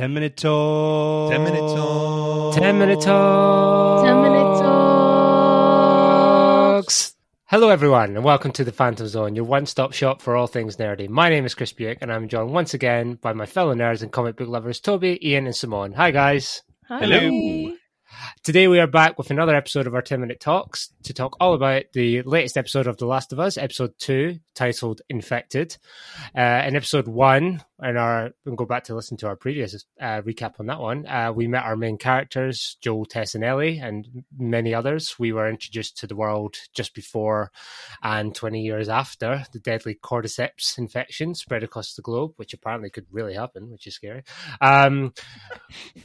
10 minute talk. 10 minute talk. 10 minute talk. 10 minute talks. Hello, everyone, and welcome to the Phantom Zone, your one stop shop for all things nerdy. My name is Chris Buick, and I'm joined once again by my fellow nerds and comic book lovers, Toby, Ian, and Simone. Hi, guys. Hi. Hello. Today we are back with another episode of our 10 minute talks to talk all about the latest episode of The Last of Us, episode 2, titled Infected. Uh, in episode 1, and our we'll go back to listen to our previous uh, recap on that one, uh, we met our main characters, Joel, Tess, and Ellie, and many others. We were introduced to the world just before and 20 years after the deadly cordyceps infection spread across the globe, which apparently could really happen, which is scary. Um,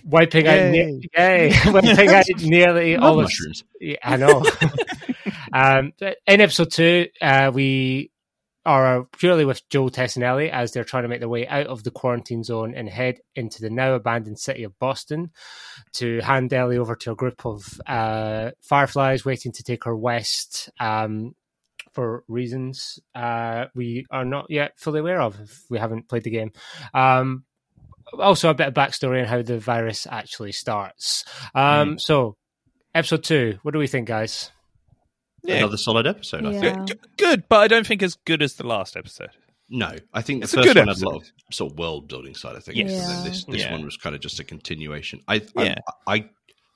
wiping out, ne- yay, wiping out nearly all of mushrooms. yeah, I know. um, in episode two, uh, we are purely with Joel, Tess, and Ellie as they're trying to make their way out of the quarantine zone and head into the now abandoned city of Boston to hand Ellie over to a group of uh, fireflies waiting to take her west. Um, for reasons uh, we are not yet fully aware of if we haven't played the game. Um, also, a bit of backstory on how the virus actually starts. Um, So, episode two, what do we think, guys? Yeah. Another solid episode, I Yeah. think. Good, but I don't think as good as the last episode. No, I think the It's a first good one had a lot of sort of world building side of things. Yes. And then Yeah. this this Yeah. one was kind of just a continuation. I, Yeah. I, I,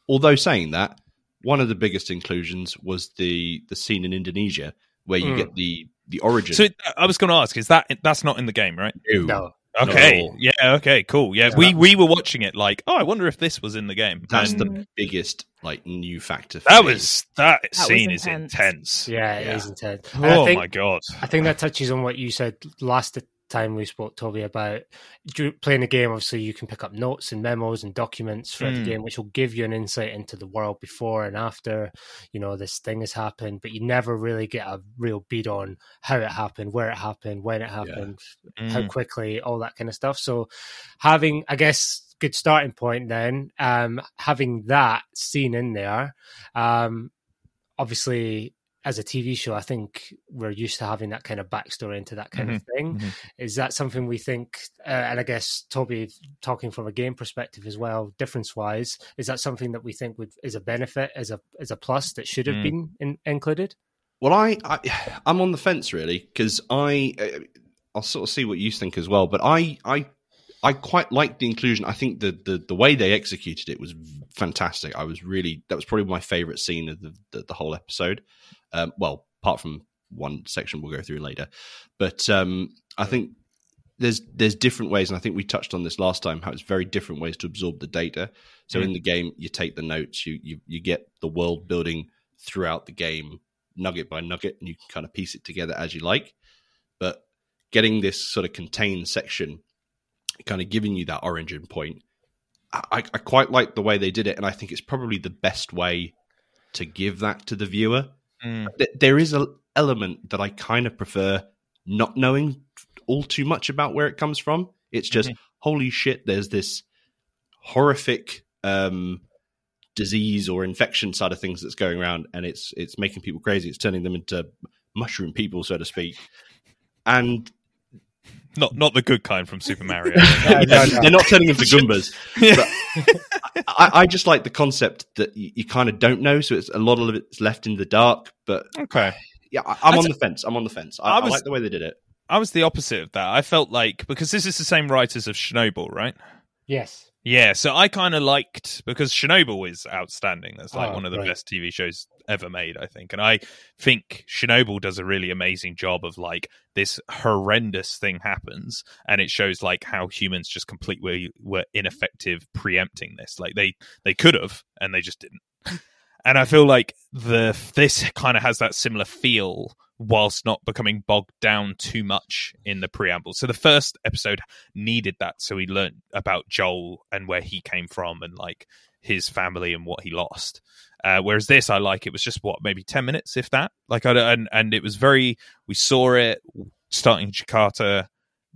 although saying that, one of the biggest inclusions was the the scene in Indonesia where you Mm. get the the origin. So I was going to ask: Is that that's not in the game, right? No. No. Okay, at yeah, okay, cool. Yeah, Yeah. we we were watching it like, oh, I wonder if this was in the game. That's And the Mm. biggest like new factor. For that me. was that, was scene is intense. intense. Yeah, it Yeah. is intense. And I Oh think, my god! I think that touches on what you said last time we spoke, Toby, about playing the game. Obviously, you can pick up notes and memos and documents for Mm. the game, which will give you an insight into the world before and after, you know, this thing has happened, but you never really get a real beat on how it happened, where it happened, when it happened, how Mm. quickly, all that kind of stuff. So having, I guess, good starting point then, um, having that scene in there, um, obviously as a TV show, I think we're used to having that kind of backstory into that kind of thing. mhm. Is that something we think, uh, and I guess Toby talking from a game perspective as well, difference wise, is that something that we think would is a benefit, as a as a plus that should have Mm. been in, included? Well, I, I I'm on the fence really because I uh, I'll sort of see what you think as well. But I I I quite like the inclusion. I think the the the way they executed it was fantastic. I was really that was probably my favorite scene of the the, the whole episode. Um, well, apart from one section we'll go through later, but um, I think there's there's different ways, and I think we touched on this last time. How it's very different ways to absorb the data. So Mm. in the game, you take the notes, you you you get the world building throughout the game nugget by nugget and you can kind of piece it together as you like but getting this sort of contained section kind of giving you that origin point. I, I quite like the way they did it and i think it's probably the best way to give that to the viewer. Mm. There is an element that i kind of prefer not knowing all too much about where it comes from. It's just holy shit there's this horrific um disease or infection side of things that's going around and it's it's making people crazy. It's turning them into mushroom people so to speak. And Not not the good kind from Super Mario. Yeah, no, no. they're not turning into goombas Yeah. I, I just like the concept that you, you kind of don't know so it's a lot of it's left in the dark but okay. yeah I, i'm I'd on say- the fence i'm on the fence I, I I was- like the way they did it I was the opposite of that. I felt like because this is the same writers of Chernobyl, right? Yes. Yeah, so I kind of liked because Chernobyl is outstanding. That's like Oh, one of the right. best TV shows ever made, I think. And I think Chernobyl does a really amazing job of like this horrendous thing happens and it shows like how humans just completely were ineffective preempting this. Like they they could have and they just didn't. And I feel like the this kind of has that similar feel whilst not becoming bogged down too much in the preamble. So the first episode needed that so he learned about Joel and where he came from and like his family and what he lost. Uh, whereas this, I like it was just what maybe ten minutes, if that. Like, I and and it was very. We saw it starting Jakarta,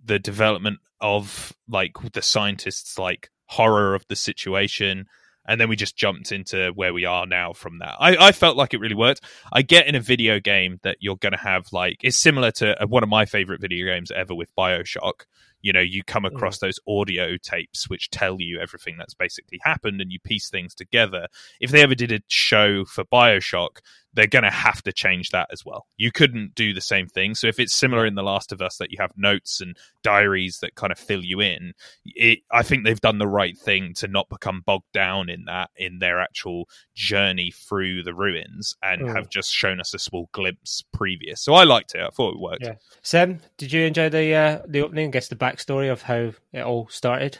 the development of like the scientists' like horror of the situation, and then we just jumped into where we are now from that. I, I felt like it really worked. I get in a video game that you're going to have like it's similar to uh, one of my favorite video games ever with Bioshock. you know you come across those audio tapes which tell you everything that's basically happened and you piece things together if they ever did a show for bioshock they're going to have to change that as well. You couldn't do the same thing. So if it's similar in The Last of Us that you have notes and diaries that kind of fill you in, it, I think they've done the right thing to not become bogged down in that in their actual journey through the ruins and Mm. have just shown us a small glimpse previous. So I liked it. I thought it worked. Yeah. Sam, did you enjoy the uh, the opening? Guess the backstory of how it all started.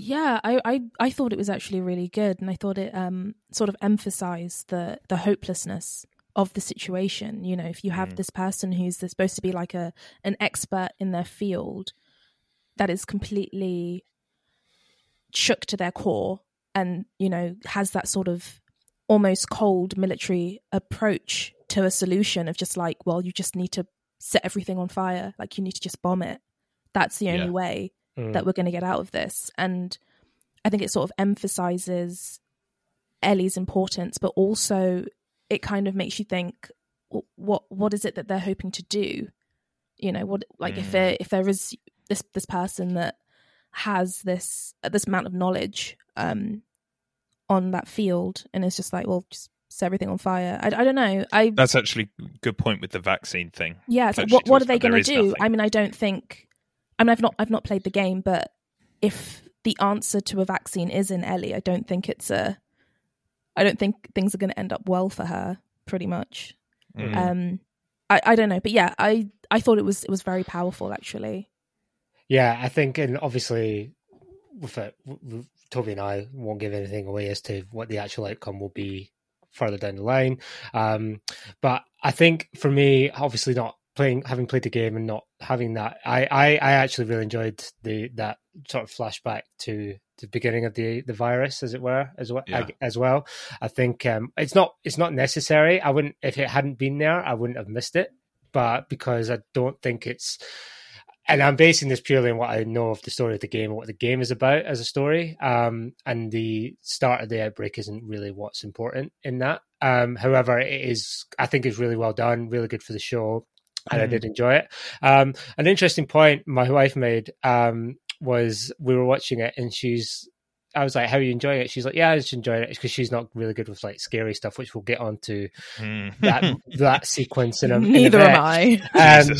Yeah, I, I, I thought it was actually really good, and I thought it um sort of emphasized the the hopelessness of the situation. You know, if you have Mm. this person who's supposed to be like a an expert in their field, that is completely shook to their core, and you know has that sort of almost cold military approach to a solution of just like, well, you just need to set everything on fire, like you need to just bomb it. That's the only Yeah. way Mm. that we're going to get out of this. And I think it sort of emphasizes Ellie's importance, but also it kind of makes you think, what what is it that they're hoping to do? You know, what like if Mm. there if there is this this person that has this this amount of knowledge um on that field, and it's just like, well, just set everything on fire. I, I don't know. I That's actually a good point with the vaccine thing. yeah, like, what what are they going to do? nothing. I mean, I don't think. I mean, I've not I've not played the game, but if the answer to a vaccine is in Ellie, I don't think it's a. I don't think things are going to end up well for her. Pretty much. Mm. Um, I I don't know, but yeah, I I thought it was it was very powerful actually. Yeah, I think, and obviously, with it, w- w- Toby and I won't give anything away as to what the actual outcome will be further down the line. Um, but I think for me, obviously, not playing, having played the game and not having that, I, I, I actually really enjoyed the that sort of flashback to the beginning of the the virus, as it were, as well. Yeah. As well, I think um, it's not it's not necessary. I wouldn't if it hadn't been there, I wouldn't have missed it. But because I don't think it's and I'm basing this purely on what I know of the story of the game and what the game is about as a story. Um, and the start of the outbreak isn't really what's important in that. Um, however, it is, I think, is really well done, really good for the show, and I Mhm. did enjoy it. Um, an interesting point my wife made um, was we were watching it, and she's. I was like, "How are you enjoying it?" She's like, "Yeah, I just enjoying it because she's not really good with like scary stuff, which we'll get onto Mm. that that sequence in a in a Neither bit. am I. Um,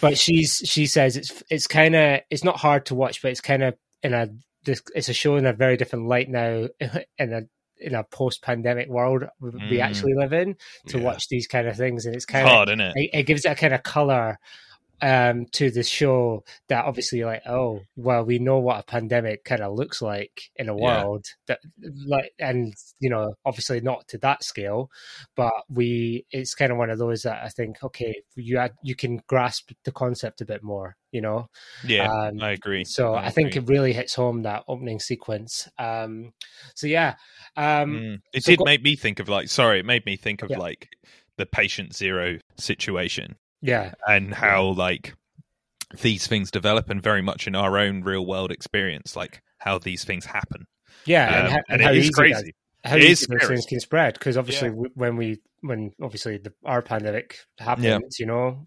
but she's she says it's it's kind of it's not hard to watch, but it's kind of in a this, it's a show in a very different light now in a in a post pandemic world we Mm. actually live in to Yeah. watch these kind of things, and it's kind of Hard, isn't it? it, it gives it a kind of color um to the show that obviously like oh well we know what a pandemic kind of looks like in a Yeah. world that like and you know obviously not to that scale but we it's kind of one of those that i think okay you had, you can grasp the concept a bit more you know Yeah, um, I agree. so i, think agree. it really hits home that opening sequence um so yeah um Mm. It so did go- make me think of like sorry, it made me think of Yeah. like the patient zero situation yeah. and how like these things develop and very much in our own real world experience, like how these things happen. yeah Um, and, ho- and how it is crazy. that- how It is those things can spread because obviously w when we when obviously the our pandemic happens you know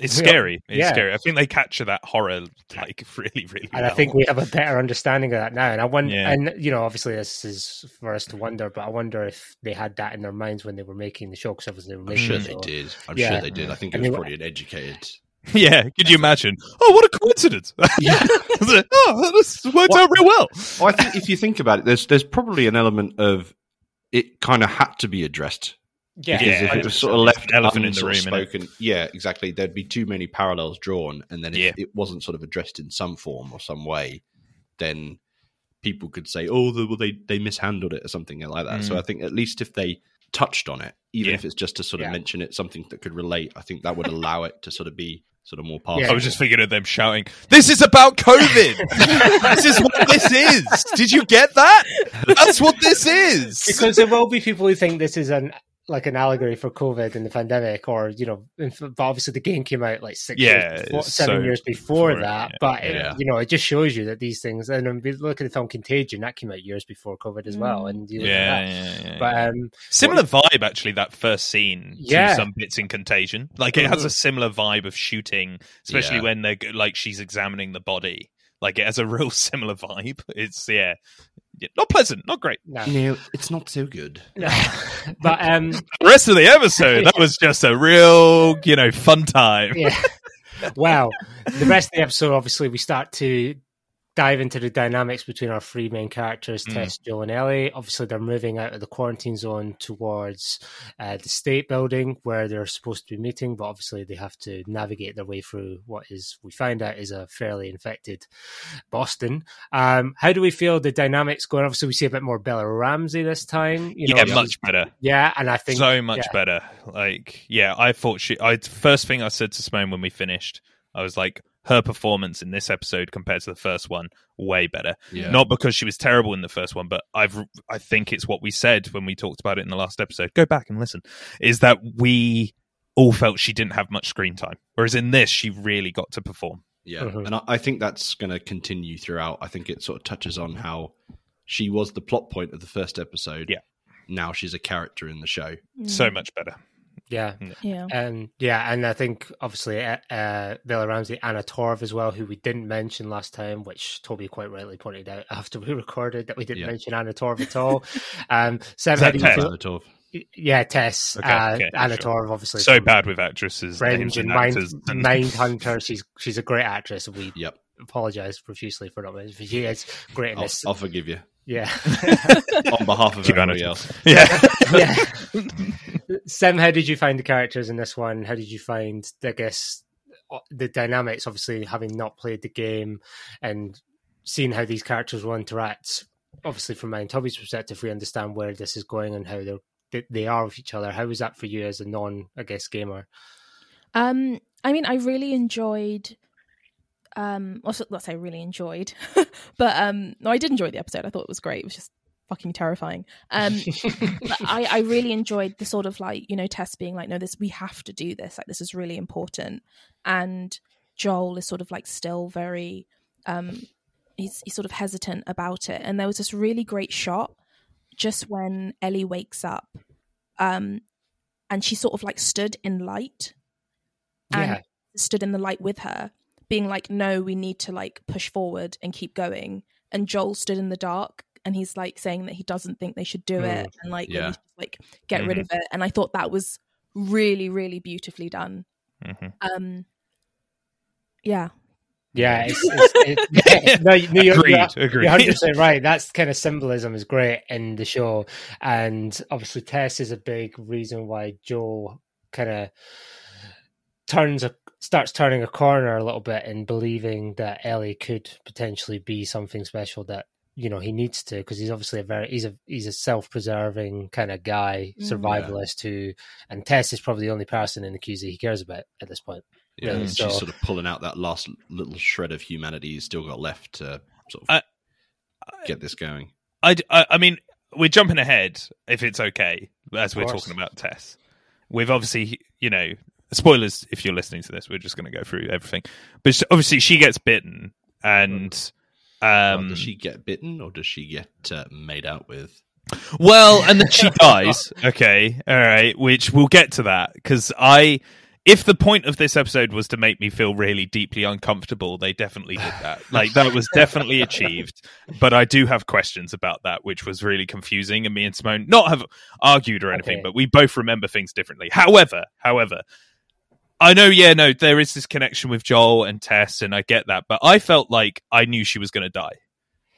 It's scary. It's yeah. scary. I think they capture that horror like really, really and well. I think we have a better understanding of that now. And I wonder, Yeah. and you know, obviously this is for us to wonder, but I wonder if they had that in their minds when they were making the show, because obviously they were I'm sure the they show. did. I'm Yeah. sure they did. I think it And was they- probably an educated. yeah, could you imagine? Oh, what a coincidence! Yeah. oh, this worked What- out real well. Well, I think if you think about it, there's there's probably an element of it kind of had to be addressed Yeah, because if Yeah, it was sort of left Elephant in the room, spoken, yeah, exactly. There'd be too many parallels drawn, and then if Yeah. it wasn't sort of addressed in some form or some way, then people could say, "Oh, the, well, they they mishandled it" or something like that. So Mm. I think at least if they touched on it, even Yeah. if it's just to sort of Yeah. mention it, something that could relate, I think that would allow it to sort of be sort of more powerful. Yeah. I was just thinking of them shouting, "This is about COVID. this is what this is. Did you get that? That's what this is." because there will be people who think this is an like an allegory for COVID and the pandemic, or you know, but obviously the game came out like six, Yeah, years before, seven so years before before, that. yeah. But it- Yeah. you know, it just shows you that these things. And then we look at the film Contagion, that came out years before COVID as well, Mm. and you yeah, yeah, yeah. But um, Similar vibe, actually. That first scene Yeah. to some bits in Contagion, like it has a similar vibe of shooting, especially Yeah. when they're like she's examining the body Like it has a real similar vibe. It's yeah, yeah not pleasant, not great. No. No, it's not so good. But um, The rest of the episode, that was just a real, you know, fun time. yeah. Well, the rest of the episode, obviously, we start to dive into the dynamics between our three main characters, Mm. Tess, Joe, and Ellie. Obviously, they're moving out of the quarantine zone towards uh, the state building where they're supposed to be meeting, but obviously, they have to navigate their way through what is, we find out, is a fairly infected Boston. Um, how do we feel the dynamics going? Obviously, we see a bit more Bella Ramsey this time. You know, yeah, much better. Yeah, and I think so much yeah. better. Like, yeah, I thought she. I first thing I said to Simone when we finished, I was like, her performance in this episode compared to the first one, way better. Yeah. Not because she was terrible in the first one, but I've I think it's what we said when we talked about it in the last episode. Go back and listen. Is that we all felt she didn't have much screen time, whereas in this she really got to perform. Yeah, Mhm. and I, I think that's going to continue throughout. I think it sort of touches on how she was the plot point of the first episode. Yeah. Now she's a character in the show. So much better. Yeah. Yeah. Um, yeah, and I think obviously uh, uh, Bella Ramsey, Anna Torv as well, who we didn't mention last time, which Toby quite rightly pointed out after we recorded that we didn't Yeah. mention Anna Torv at all. um, Sam, Is how that do you Anna Torv. Yeah, Tess, Okay, uh, okay, Anna sure. Torv, obviously So bad with actresses, Friends names and and Mind, actors. and- Mindhunter. She's she's a great actress. We Yep, apologize profusely for not mentioning. She is great I'll. I'll forgive you Yeah. on behalf of Thank you, everybody Anna Torv. else. yeah. yeah. Sam, how did you find the characters in this one? How did you find, I guess, uh, the dynamics? Obviously, having not played the game and seeing how these characters will interact. Obviously, from my and Toby's perspective, we understand where this is going and how they're they, are with each other. How was that for you as a non, I guess, gamer? Um, I mean, I really enjoyed. Um, also, say really enjoyed, but um, no, I did enjoy the episode. I thought it was great. It was just fucking terrifying. Um, but I, I really enjoyed the sort of like you know Tess being like, no, this we have to do this. Like this is really important, and Joel is sort of like still very, um, he's he's sort of hesitant about it. And there was this really great shot just when Ellie wakes up, um, and she sort of like stood in light and yeah. stood in the light with her, being like, "No, we need to like push forward and keep going." And Joel stood in the dark, and he's like saying that he doesn't think they should do it, and like, Yeah. we should, like get rid of it. And I thought that was really, really beautifully done. Mhm. Um, yeah, Yeah, it's, it's, it's, no, no, you're, Agreed, you're, agreed. You're 100% right. That's kind of symbolism is great in the show. And obviously, Tess is a big reason why Joe kind of turns a starts turning a corner a little bit and believing that Ellie could potentially be something special that you know he needs to because he's obviously a very he's a he's a self-preserving kind of guy Mm. survivalist who and Tess is probably the only person in the QZ he cares about at this point Yeah, Really, she's so- sort of pulling out that last little shred of humanity he's still got left to sort of I- get this going. I, I, I mean, we're jumping ahead, if it's okay, as we're talking about Tess. We've obviously, you know, spoilers if you're listening to this, we're just going to go through everything. But obviously, she gets bitten, and Well, um, does she get bitten or does she get uh, made out with? well, and then she dies. Okay, all right, which we'll get to that because I. If the point of this episode was to make me feel really deeply uncomfortable, they definitely did that. Like that was definitely achieved. But I do have questions about that, which was really confusing. And me and Simone not have argued or anything, Okay. but we both remember things differently. However, however, I know, yeah, no, there is this connection with Joel and Tess, and I get that. But I felt like I knew she was going to die.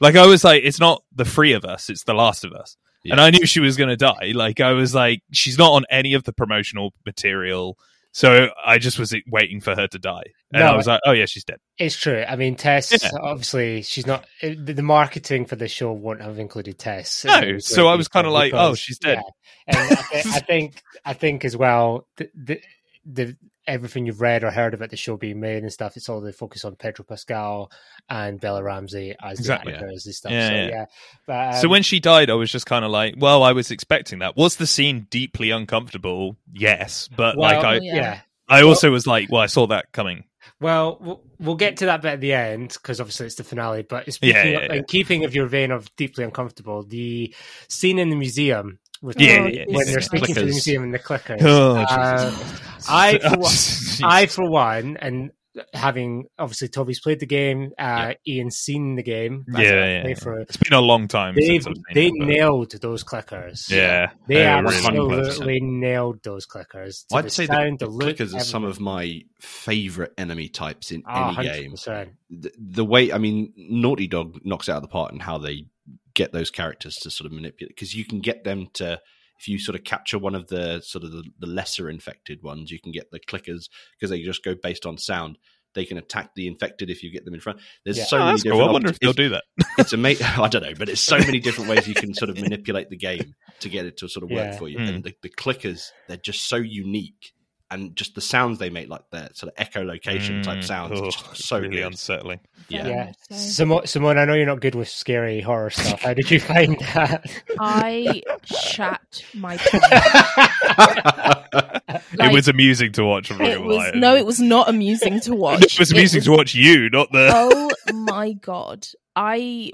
Like I was like, it's not the three of us; it's the last of us. Yeah. And I knew she was going to die. Like I was like, she's not on any of the promotional material, so I just was waiting for her to die. And No, I was like, oh yeah, she's dead. It's true. I mean, Tess. Yeah. Obviously, she's not. Eh, the the marketing for the show won't have included Tess. No, so I was kinda like, oh, she's dead. yeah. And I, thi- I think, I think as well, the, the the everything you've read or heard about the show being made and stuff, it's all the focus on Pedro Pascal and Bella Ramsey as Exactly. the actors and stuff. Yeah, so yeah. yeah, But, so um, when she died, I was just kind of like, well, I was expecting that. Was the scene deeply uncomfortable? Yes, but like I, yeah. yeah. I also was like, well, I saw that coming. Well, we'll- we'll get to that bit at the end because obviously it's the finale. But Yeah, speaking yeah, yeah. in keeping of your vein of deeply uncomfortable, the scene in the museum with Yeah, the- yeah, when yeah. they're speaking to the museum and the clickers. Oh, Uh, I, for one, I, for one, and having obviously Toby's played the game, uh, Ian's seen the game. Yeah, That's what I yeah, yeah. for- It's been a long time They since I've seen they it, but- nailed those clickers. Yeah, They they were really absolutely nailed those clickers. To I'd the say sound, the, the the look, clickers are some of my favorite enemy types in Ah, any game. 100%. the, the way I mean, Naughty Dog knocks it out of the park and how they get those characters to sort of manipulate because you can get them to if you sort of capture one of the sort of the, the lesser infected ones, you can get the clickers because they just go based on sound. They can attack the infected if you get them in front. There's Yeah. so Oh, many that's different. cool. I wonder if options. they'll do that. It's amazing. I don't know, but it's so many different ways you can sort of manipulate the game to get it to sort of work Yeah. for you. Mm. And the, the clickers, they're just so unique, and just the sounds they make, like their sort of echolocation type Mm. sounds, Oh, just so really good. unsettling. Yeah. Very Yeah. much so. Simone, Simone, I know you're not good with scary horror stuff. How did you find that? I shat my pants. it was amusing to watch. I'm It was lie. no, it was not amusing to watch. It was amusing to watch you, not the. oh my god i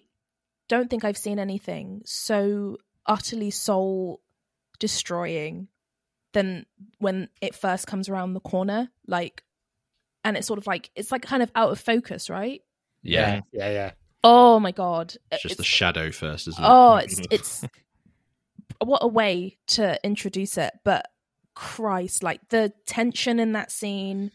don't think i've seen anything so utterly soul destroying than when it first comes around the corner like and it's sort of like it's like kind of out of focus right? Yeah. yeah, yeah. oh my god. It's just the shadow first, isn't it? oh it's it's what a way to introduce it but christ like the tension in that scene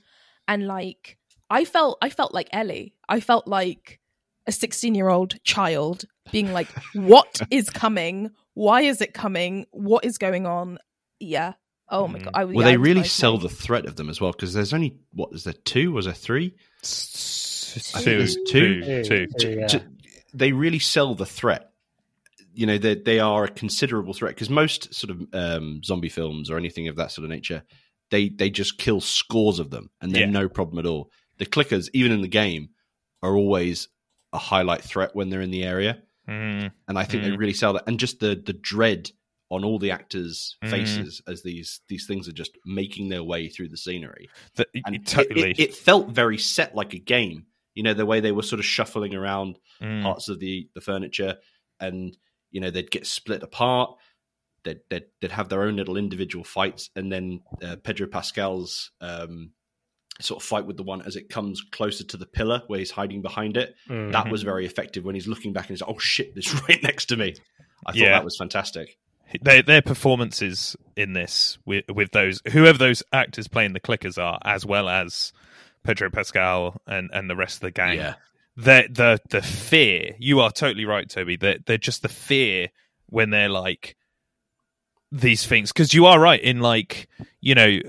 and like i felt i felt like ellie. I felt like a 16 year old child being like what is coming? Why is it coming? What is going on? Yeah oh my Mm. god I, Well, yeah, they I really sell the threat of them as well because there's only what is there two? Was there three? Two, I think there's two. two, two. J- Yeah. they really sell the threat. You know, they they are a considerable threat because most sort of um, zombie films or anything of that sort of nature, they they just kill scores of them and they're Yeah. no problem at all. The clickers, even in the game, are always a highlight threat when they're in the area, Mm, and I think they Mm. really sell that. And just the the dread on all the actors' Mm. faces as these these things are just making their way through the scenery the- and it- totally. it, it felt very set like a game you know the way they were sort of shuffling around Mm. parts of the the furniture and you know they'd get split apart they'd they'd, they'd have their own little individual fights and then uh, pedro pascal's um sort of fight with the one as it comes closer to the pillar where he's hiding behind it Mm. that was very effective when he's looking back and he's like oh shit it's right next to me i thought Yeah. that was fantastic their their performances in this with with those whoever those actors playing the clickers are, as well as Pedro Pascal and and the rest of the gang. yeah The the the fear. You are totally right, Toby. They're they're just the fear when they're like these things because you are right in like you know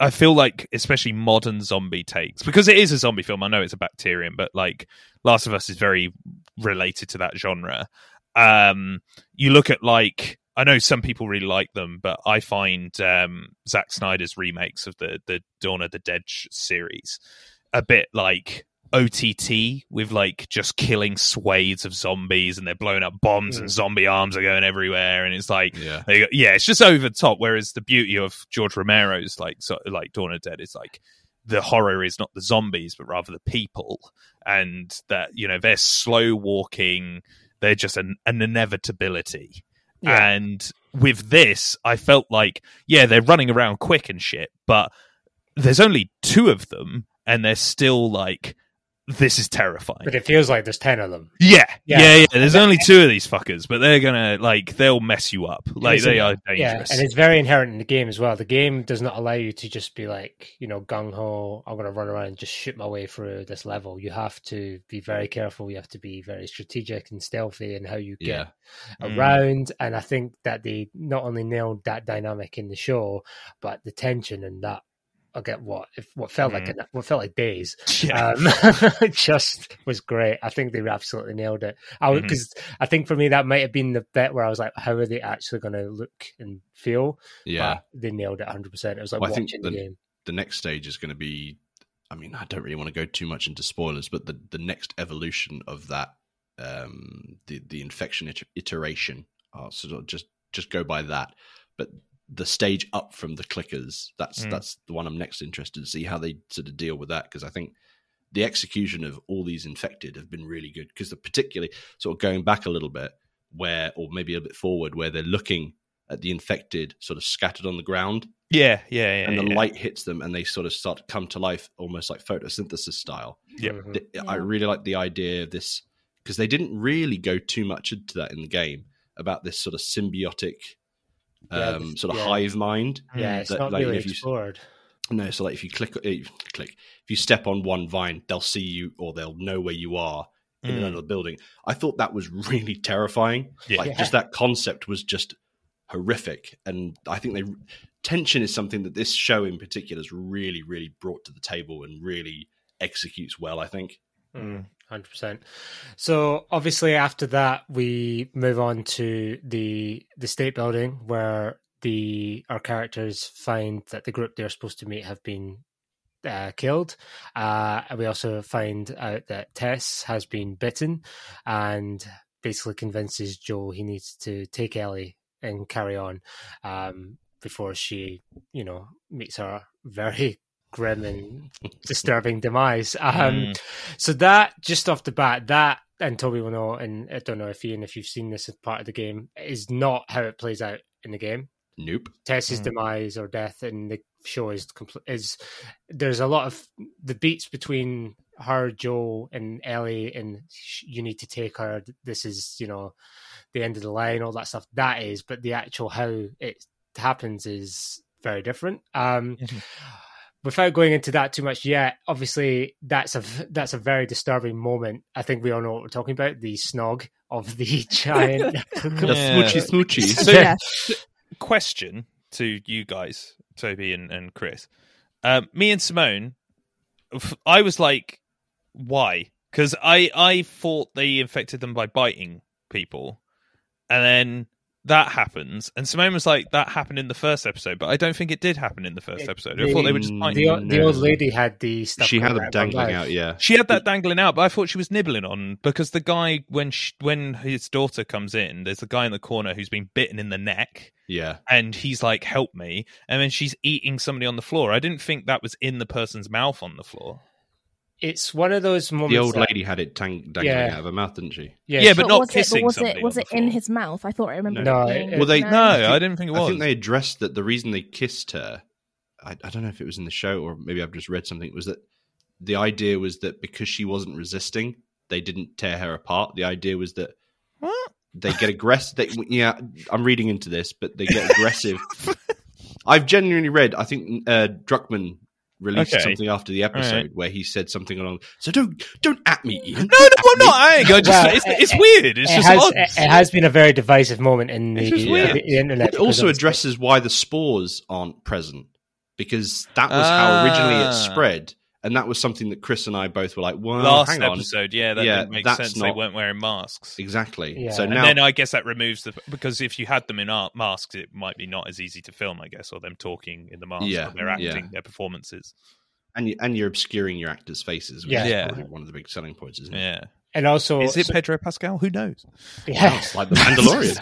i feel like especially modern zombie takes because it is a zombie film i know it's a bacterium but like last of us is very related to that genre um you look at like i know some people really like them but i find um Zack snyder's remakes of the the dawn of the dead sh- series a bit like OTT with like just killing swathes of zombies and they're blowing up bombs and Mm. zombie arms are going everywhere and it's like yeah go, yeah, it's just over the top. Whereas the beauty of George Romero's like so, like Dawn of the Dead is like the horror is not the zombies but rather the people, and that you know they're slow walking. They're just an, an inevitability. Yeah. And with this, I felt like yeah, they're running around quick and shit, but there's only two of them, and they're still like this is terrifying. But it feels like there's 10 of them. Yeah, Yeah. yeah, yeah. There's only two of these fuckers, but they're gonna like they'll mess you up. Like they are Yeah, dangerous. and it's very inherent in the game as well. The game does not allow you to just be like, you know, gung ho, I'm to run around and just shoot my way through this level. You have to be very careful. You have to be very strategic and stealthy in how you get yeah Mm. around. And I think that they not only nailed that dynamic in the show, but the tension and that. I get what if what felt like Mm. an, what felt like days. yeah. Um, just was great. I think they absolutely nailed it. I because I think for me that might have been the bit where I was like, how are they actually going to look and feel? yeah But they nailed it 100. percent It was like Well, I think watching the the- game. the next stage is going to be i mean i don't really want to go too much into spoilers but the, the next evolution of that um the the infection iter- iteration i'll sort of just just go by that but the stage up from the clickers that's Mm. that's the one i'm next interested to see how they sort of deal with that because i think the execution of all these infected have been really good because particularly sort of going back a little bit where or maybe a bit forward where they're looking at the infected sort of scattered on the ground Yeah, yeah, yeah. and the yeah. light hits them, and they sort of start to come to life, almost like photosynthesis style. Yeah. Mhm. Th- I really like the idea of this because they didn't really go too much into that in the game about this sort of symbiotic, Yeah, um, this- sort of yeah. hive mind. Yeah, it's That, not like, really if you- explored. No, so like if you click, if you click, if you step on one vine, they'll see you or they'll know where you are in Mm. another building. I thought that was really terrifying. Yeah. Like Yeah. just that concept was just horrific, and I think they tension is something that this show in particular has really, really brought to the table and really executes well. I think. Mm, Hundred percent. So obviously, after that, we move on to the the state building where the our characters find that the group they're supposed to meet have been uh, killed. Uh, we also find out that Tess has been bitten, and basically convinces Joel he needs to take Ellie and carry on um, before she, you know, meets her very grim and disturbing demise. Um, Mm. so that just off the bat, that and Toby will know, and I don't know if Ian, if you've seen this as part of the game, is not how it plays out in the game. Nope. Tess's Mm. demise or death in the show is complete. is there's a lot of the beats between her, Joe, and Ellie, and sh- you need to take her. This is you know the end of the line, all that stuff. That is, but the actual how it happens is very different. Um, Mhm. Without going into that too much yet, obviously that's a that's a very disturbing moment. I think we all know what we're talking about. The snog of the giant. The Yeah. smoochy smoochy. So- yeah. question to you guys, Toby and, and Chris. Um, me and Simone, I was like, why? Because I, I thought they infected them by biting people. And then that happens. And Simone was like, that happened in the first episode. But I don't think it did happen in the first It- episode. I thought they were just the- the, o- the No. old lady had the stuff. she had coming them out of her dangling out. Yeah. She had that dangling out, but I thought she was nibbling on because the guy when sh when his daughter comes in, there's a guy in the corner who's been bitten in the neck, Yeah. and he's like, "Help me!" And then she's eating somebody on the floor. I didn't think that was in the person's mouth on the floor. It's one of those moments. The old that- lady had it tang- dangling Yeah. out of her mouth, didn't she? Yeah, Yeah, she- but not was kissing it, but was somebody it was on it the in his mouth? I thought I remember. No, it it- Well, they- No, I didn't think it was. I think they addressed that the reason they kissed her, I, I don't know if it was in the show or maybe I've just read something, was that the idea was that because she wasn't resisting, they didn't tear her apart. The idea was that What? they get aggressive. They, yeah, I'm reading into this, but they get aggressive. I've genuinely read, I think uh, Druckmann released Okay. something after the episode Alright. where he said something along, so don't don't at me, Ian. No, no, I'm not. I, ain't. I just, Well, it's, it- it's weird. It's it just has odd. it, it has been a very divisive moment in the, uh, the, the internet. It also addresses why the spores aren't present because that was how originally Ah. it spread, and that was something that Chris and I both were like, "Well, Last hang on, episode, yeah, that Yeah, didn't that's sense. They weren't wearing masks. exactly." Yeah. So And And now, then I guess that removes the because if you had them in art masks, it might be not as easy to film, I guess, or them talking in the mask, Yeah, or they're acting yeah. their performances. and you, and you're obscuring your actors' faces, which Yeah. is Yeah. one of the big selling points, isn't it? Yeah, and also is it Pedro Pascal? Who knows? yeah, oh, It's like the Mandalorian.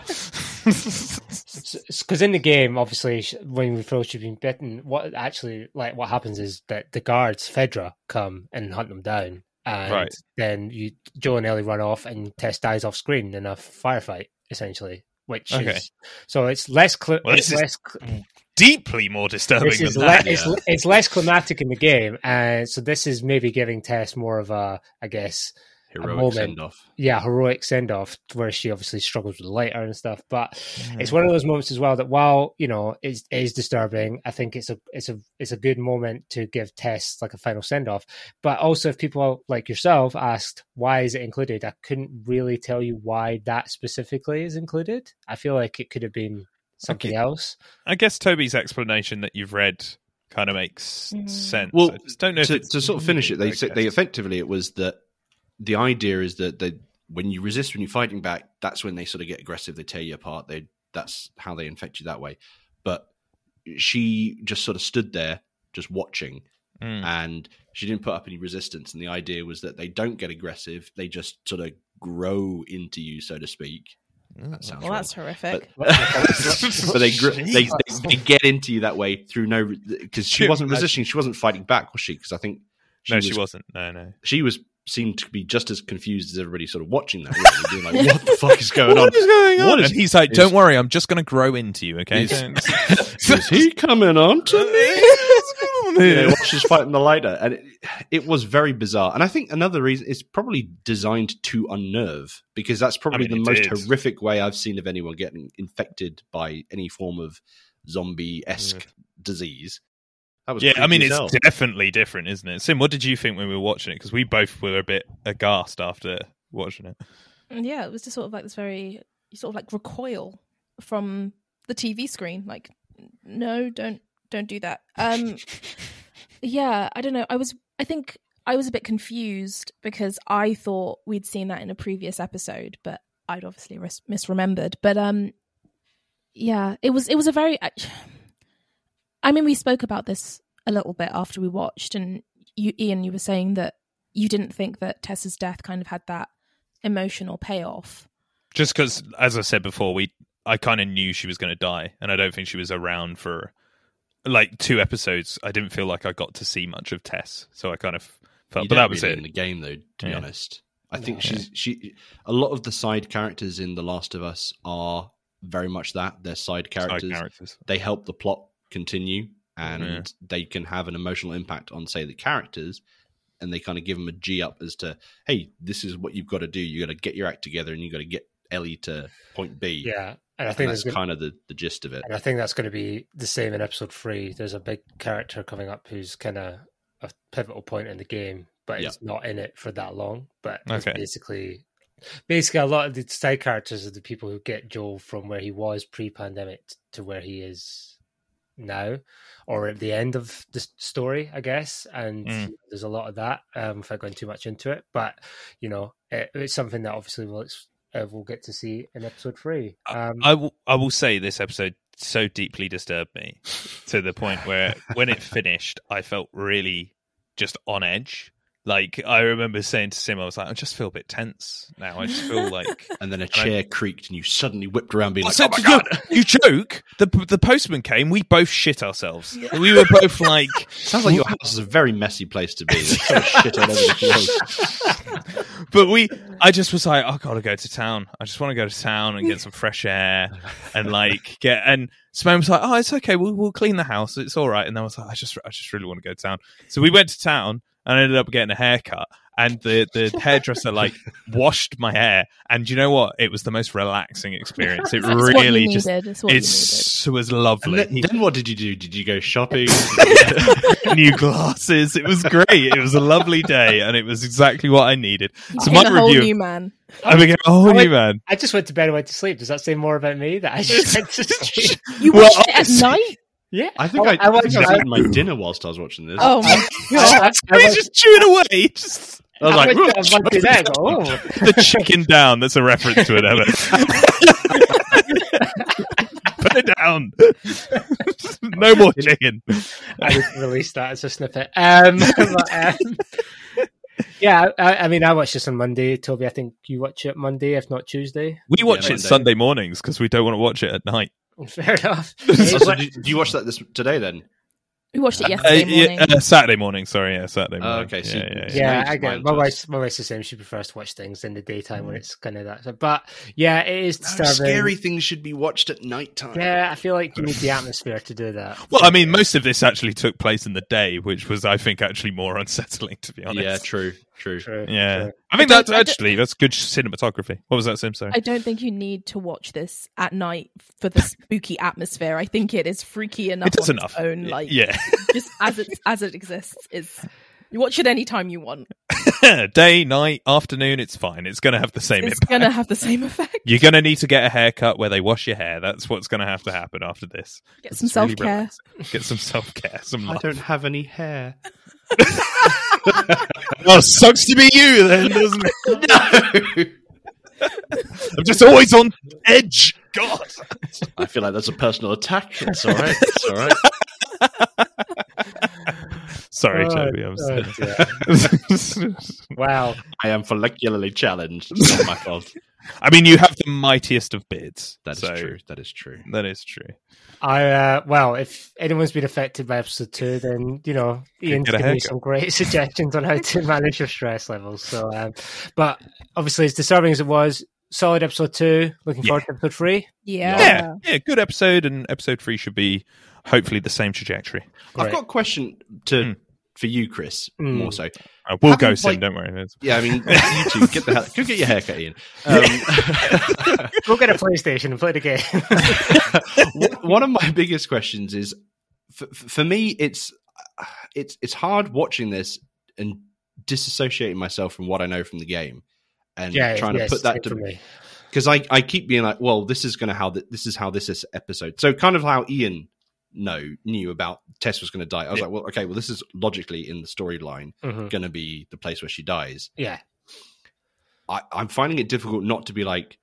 because in the game, obviously, when we feel she's been bitten, what actually like what happens is that the guards, Fedra, come and hunt them down, and Right. then you Joe and Ellie run off, and Tess dies off screen in a firefight, essentially. Which Okay. is so it's less. Cl- Well, it's less cl- Deeply more disturbing this than is that. le- it's, it's less climatic in the game, and so this is maybe giving Tess more of a, I guess, Heroic moment. send off. yeah, heroic send off, where she obviously struggles with the lighter and stuff. But Mm-hmm. it's one of those moments as well that while you know it is, it is disturbing, I think it's a it's a it's a good moment to give Tess like a final send off. But also, if people like yourself asked why is it included, I couldn't really tell you why that specifically is included. I feel like it could have been something Okay. else. I guess Toby's explanation that you've read kind of makes Mhm. sense. Well, I just don't know to, it's to sort of finish it, they said they effectively it was that the idea is that they, when you resist, when you're fighting back, that's when they sort of get aggressive. They tear you apart. They that's how they infect you that way. But she just sort of stood there, just watching, Mm. and she didn't put up any resistance. And the idea was that they don't get aggressive; they just sort of grow into you, so to speak. That sounds Well, wrong. that's horrific. but they, they, they they get into you that way through no because she wasn't resisting. She wasn't fighting back, was she? Because I think no, she wasn't. No, no. she was seemed to be just as confused as everybody sort of watching that. Really, being like, "What the fuck is going on? What is going on? What is- and he's like, is- "Don't worry, I'm just going to grow into you." Okay. Is- Is he coming on to me?" you know, while she's fighting the lighter, and it, it was very bizarre. And I think another reason it's probably designed to unnerve because that's probably mean, the most is. horrific way I've seen of anyone getting infected by any form of zombie esque disease. That was yeah, I mean, it's hell. definitely different, isn't it? Sim, what did you think when we were watching it? Because we both were a bit aghast after watching it. yeah, it was just sort of like this very you sort of like recoil from the TV screen. Like, no, don't don't do that. Um, yeah, I don't know. I was, I think I was a bit confused because I thought we'd seen that in a previous episode, but I'd obviously mis- misremembered. But um, yeah, it was it was a very. I mean, we spoke about this a little bit after we watched, and you, Ian, you were saying that you didn't think that Tess's death kind of had that emotional payoff. Just because, as I said before, we I kind of knew she was going to die, and I don't think she was around for like two episodes. I didn't feel like I got to see much of Tess, so I kind of felt. You but that was really it. in the game, though. To be honest, I think No. she's she. A lot of the side characters in The Last of Us are very much that. They're side Side characters. characters. They help the plot continue, and Yeah. they can have an emotional impact on, say, the characters. And they kind of give them a G up as to, hey, this is what you've got to do. You got to get your act together, and you got to get Ellie to point B. Yeah, and I And think that's gonna, kind of the, the gist of it. and I think that's going to be the same in episode three. There's a big character coming up who's kind of a pivotal point in the game, but Yeah. it's not in it for that long. But it's Okay. basically, basically, a lot of the side characters are the people who get Joel from where he was pre-pandemic to where he is now, or at the end of the story, I guess. And Mm. there's a lot of that um, without going too much into it. But you know, it, it's something that obviously we'll uh, we'll get to see in episode three. Um, I will. I will say this episode so deeply disturbed me to the point where when it finished, I felt really just on edge. Like I remember saying to Sim, I was like, I just feel a bit tense now. I just feel like And then a chair creaked, and you suddenly whipped around, being I like, said "Oh my to god!" you, you joke. The the postman came. We both shit ourselves. We were both like, Sounds like your house is a very messy place to be. There's shit all over the place. but we. I just was like, I gotta go to town. I just want to go to town and get some fresh air and like get. And Simone was like, Oh, it's okay. We'll we'll clean the house. It's all right. And then I was like, I just I just really want to go to town. So we went to town and I ended up getting a haircut. And the the hairdresser like washed my hair. And you know what? It was the most relaxing experience. It It's what you really just. needed. It's what you needed. It's, it was And lovely. then, then what did you do? Did you go shopping? new glasses. It was great. It was a lovely day, and it was exactly what I needed. So became my a whole review, new man. I became a whole I new man. I just went to bed and went to sleep. Does that say more about me that I just went to sleep? You Well, watched it at night. Yeah, I think I, I went was eating my dinner whilst I was watching this. Oh my I, god! I, I He's just chewing away. Just I was I like, went to- "Whoosh." I went to bed, I go, oh. the chicken down. That's a reference to it. Ever. Put it down. no more chicken. I need to release that as a snippet. Um, but, um, yeah, I, I mean, I watched this on Monday. Toby, I think you watch it Monday, if not Tuesday. We watch Yeah, it Monday. Sunday mornings because we don't want to watch it at night. Fair enough. Oh, so did, did you watch that this today then? We watched it Uh, yesterday morning. yeah, uh, Saturday morning. Sorry, yeah, Saturday Oh, morning. okay, so- yeah, yeah, yeah. yeah, Nice I get My to wife's, my wife's the same. She prefers to watch things in the daytime when it's kind of that. But yeah, it is No, disturbing. scary things should be watched at night time. Yeah, I feel like you need the atmosphere to do that. Well, I mean, most of this actually took place in the day, which was, I think, actually more unsettling, to be honest. Yeah, true, true. True, Yeah, true. I think I that's I actually that's good cinematography. What was that, Sim? Sorry. I don't think you need to watch this at night for the spooky atmosphere. I think it is freaky enough it on enough. its own. Like yeah, just as it as it exists is. You watch it anytime you want. day, night, afternoon. It's fine. It's going to have the same It's impact. gonna have the same effect. You're going to need to get a haircut where they wash your hair. That's what's going to have to happen after this. Get It's some self care. relaxing. Get some self care. Some I don't have any hair. Oh, sucks to be you then, doesn't it? no, I'm just always on edge. God. I feel like that's a personal attack. It's all right. It's all right. Sorry, Oh, Toby. I'm oh, sorry. wow. I am follicularly challenged. It's not my fault. I mean, you have the mightiest of beards. That is so true. That is true. That is true. I uh, well, if anyone's been affected by episode two, then you know Ian's get a given me some great suggestions on how to manage your stress levels. So, um, but obviously, as disturbing as it was, solid episode two. Looking Yeah. forward to episode three. Yeah. Yeah, yeah, good episode, and episode three should be hopefully the same trajectory. I've got a question to Mm. for you, Chris, Mm. more so. Uh, we'll Haven't, go soon. like- Don't worry. Yeah, I mean, you two get the hell, go get your haircut, Ian. Um, Go get a PlayStation and play the game. one of my biggest questions is for, for me it's it's it's hard watching this and disassociating myself from what I know from the game and yeah, trying yes, to put that to me. because I, I keep being like, well, this is going to how th- this is how this is episode. So kind of how Ian know knew about Tess was going to die. I was Yeah. like, well, okay, well, this is logically in the storyline Mhm. going to be the place where she dies. Yeah, I, I'm finding it difficult not to be like,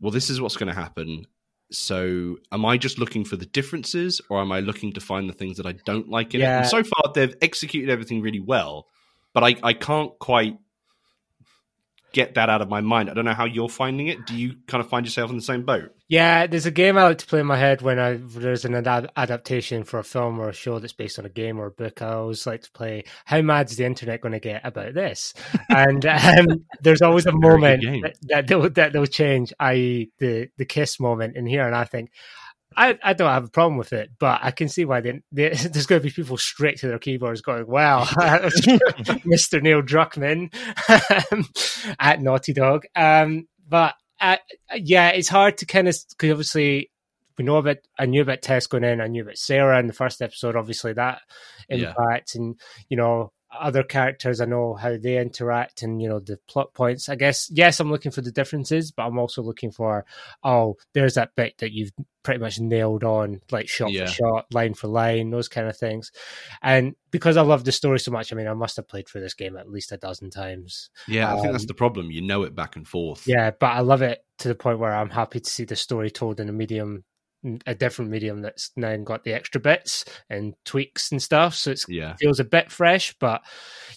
well, this is what's going to happen. So, am I just looking for the differences, or am I looking to find the things that I don't like in it? And so far, they've executed everything really well, but I, I can't quite get that out of my mind. I don't know how you're finding it. Do you kind of find yourself in the same boat? yeah. There's a game I like to play in my head when I there's an ad- adaptation for a film or a show that's based on a game or a book. I always like to play. How mad is the internet going to get about this? And um, there's always a moment that, that they'll that they'll change, i.e. the the kiss moment in here, and I think. I, I don't have a problem with it, but I can see why they, they, there's going to be people straight to their keyboards going, "Wow, Mr. Neil Druckmann at Naughty Dog." Um, but uh, yeah, it's hard to kind of because obviously we know about I knew about Tess going in, I knew about Sarah in the first episode. Obviously, that Yeah. impact, and you know other characters. I know how they interact, and you know the plot points. I guess yes, I'm looking for the differences, but I'm also looking for oh, there's that bit that you've pretty much nailed on, like shot Yeah. for shot, line for line, those kind of things. And because I love the story so much, I mean, I must have played through this game at least a dozen times. Yeah, I think that's Um, the problem. You know it back and forth. Yeah, but I love it to the point where I'm happy to see the story told in a medium, a different medium that's now got the extra bits and tweaks and stuff. So it's yeah, feels a bit fresh, but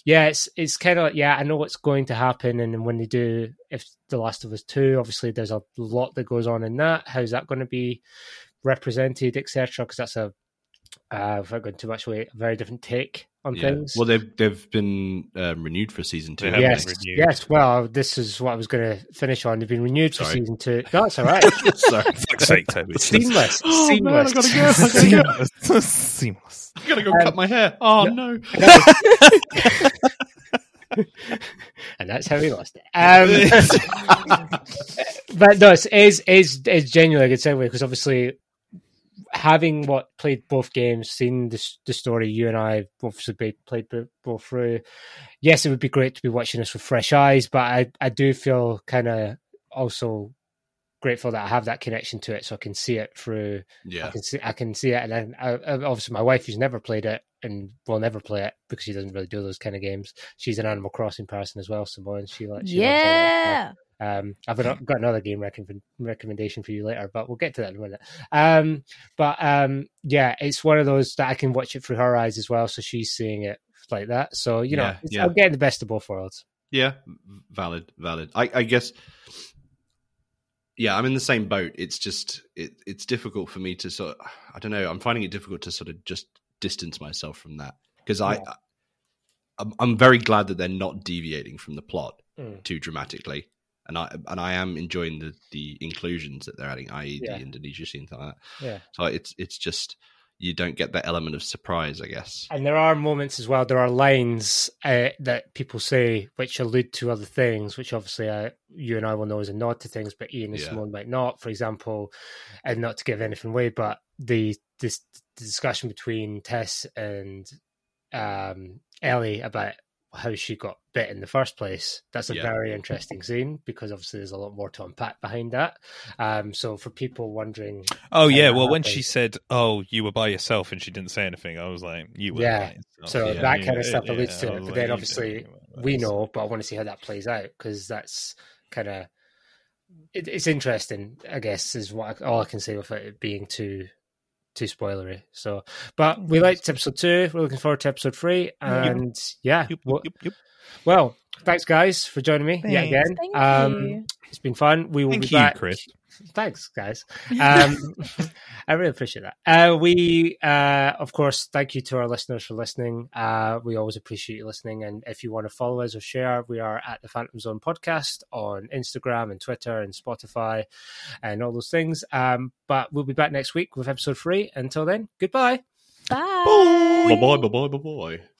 yeah, it's it's kind of yeah. I know what's going to happen, and when they do, if The Last of Us Two, obviously there's a lot that goes on in that. How's that going to be represented, etc.? Because that's a uh, without going too much away, a very different take on yeah. things. Well, they've they've been um, renewed for season two. They yes, yes. Well, this is what I was going to finish on. They've been renewed for season two. No, it's all right. Sorry. For fuck's sake, Toby. Seamless, Oh, man, I seamless. gotta go, I gotta go. Seamless. Seamless. I'm gonna go Um, cut my hair. Oh no. no! and that's how we lost it. Um, but no, it's is is is genuinely a good segue because obviously having what played both games, seen the the story, you and I obviously played, played both through. Yes, it would be great to be watching this with fresh eyes, but I I do feel kind of also grateful that I have that connection to it, so I can see it through Yeah, I Yeah, can see I can see it, and then I, I- obviously my wife who's never played it and will never play it because she doesn't really do those kind of games. She's an Animal Crossing person as well, Simone. She likes she loves all that stuff. Yeah. Um, I've got got another game recommend, recommendation for you later, but we'll get to that in a minute. Um, but um, yeah, it's one of those that I can watch it through her eyes as well, so she's seeing it like that. So you know, Yeah, it's- yeah. I'm getting the best of both worlds. yeah, valid, valid. I, I guess. Yeah, I'm in the same boat. It's just it, it's difficult for me to sort. Of, I don't know. I'm finding it difficult to sort of just distance myself from that because I, Yeah. I'm, I'm very glad that they're not deviating from the plot Mm. too dramatically, and I and I am enjoying the the inclusions that they're adding, i.e., Yeah. the Indonesia scene, like that. Yeah. So it's it's just you don't get that element of surprise, I guess. And there are moments as well. There are lines uh, that people say which allude to other things, which obviously uh, you and I will know as a nod to things, but Ian and Yeah. Simone might not. For example, and not to give anything away, but the this the discussion between Tess and um, Ellie about how she got bit in the first place. That's a Yeah. very interesting scene because obviously there's a lot more to unpack behind that. Um, so for people wondering, Oh yeah, well when she said, "Oh, you were by yourself," and she didn't say anything, I was like, "You were." Yeah. So Yeah. that kind of stuff alludes to it. But like, then obviously don't know about we know, but I want to see how that plays out because that's kind of it, it's interesting. I guess is what I, all I can say without it being too too spoilery. So, but we liked episode two. We're looking forward to episode three, and yeah, Yup, well, yup, yup. well, thanks, guys, for joining me yet Thanks. again. Thank um, you. It's been fun. We will Thank be you, back. Chris. Thanks, guys. Um, I really appreciate that. Uh, we, uh, of course, thank you to our listeners for listening. Uh, we always appreciate you listening. And if you want to follow us or share, we are at the Phantom Zone podcast on Instagram and Twitter and Spotify and all those things. Um, but we'll be back next week with episode three. Until then, goodbye. Bye. Bye bye bye bye bye bye.